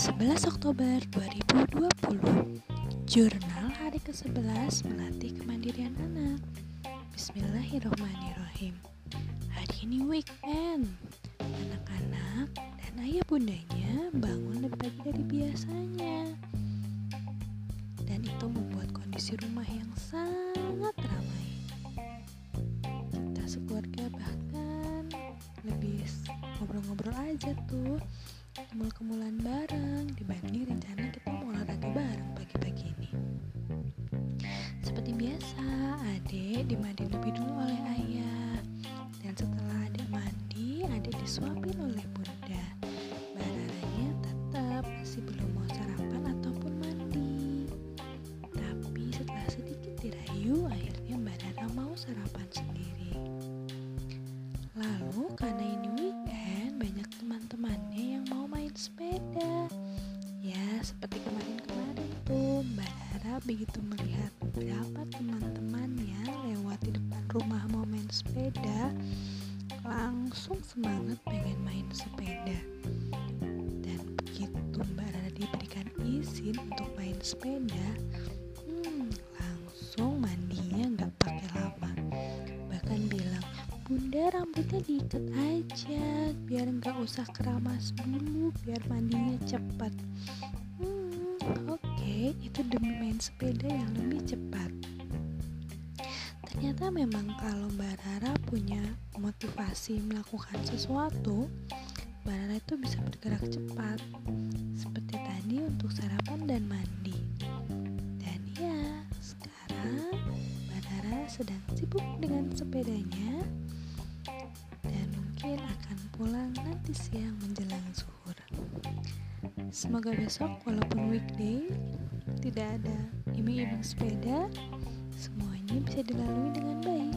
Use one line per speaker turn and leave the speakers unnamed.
11 Oktober 2020 Jurnal hari ke-11 melatih kemandirian anak. Bismillahirrohmanirrohim Hari ini weekend. Anak-anak dan ayah bundanya bangun lebih pagi dari biasanya. Dan itu membuat kondisi rumah yang sangat ramai. Kita sekeluarga bahkan. Lebih ngobrol-ngobrol aja tuh kemul-kemulan bareng dibanding rencana kita mau olahraga bareng pagi-pagi ini. Seperti biasa, adik dimandi lebih dulu oleh ayah. Dan setelah adik mandi, adik disuapin oleh bunda. Bararanya tetap masih belum mau sarapan ataupun mandi. Tapi setelah sedikit dirayu, akhirnya Mbak Dara mau sarapan sendiri. Lalu karena sepeda. Ya, seperti kemarin-kemarin tuh, Mbak Dara begitu melihat beberapa teman-temannya lewat di depan rumah mau main sepeda, langsung semangat pengen main sepeda. Dan begitu Mbak Dara diberikan izin untuk main sepeda, diikat aja biar nggak usah keramas dulu biar mandinya cepat. Hmm, oke, okay, itu demi main sepeda yang lebih cepat. Ternyata memang kalau Mbak Rara punya motivasi melakukan sesuatu, Mbak Rara itu bisa bergerak cepat. Seperti tadi untuk sarapan dan mandi. Dan ya, sekarang Mbak Rara sedang sibuk dengan sepedanya pulang nanti siang menjelang zuhur. Semoga besok walaupun weekday tidak ada iming-iming sepeda, semuanya bisa dilalui dengan baik.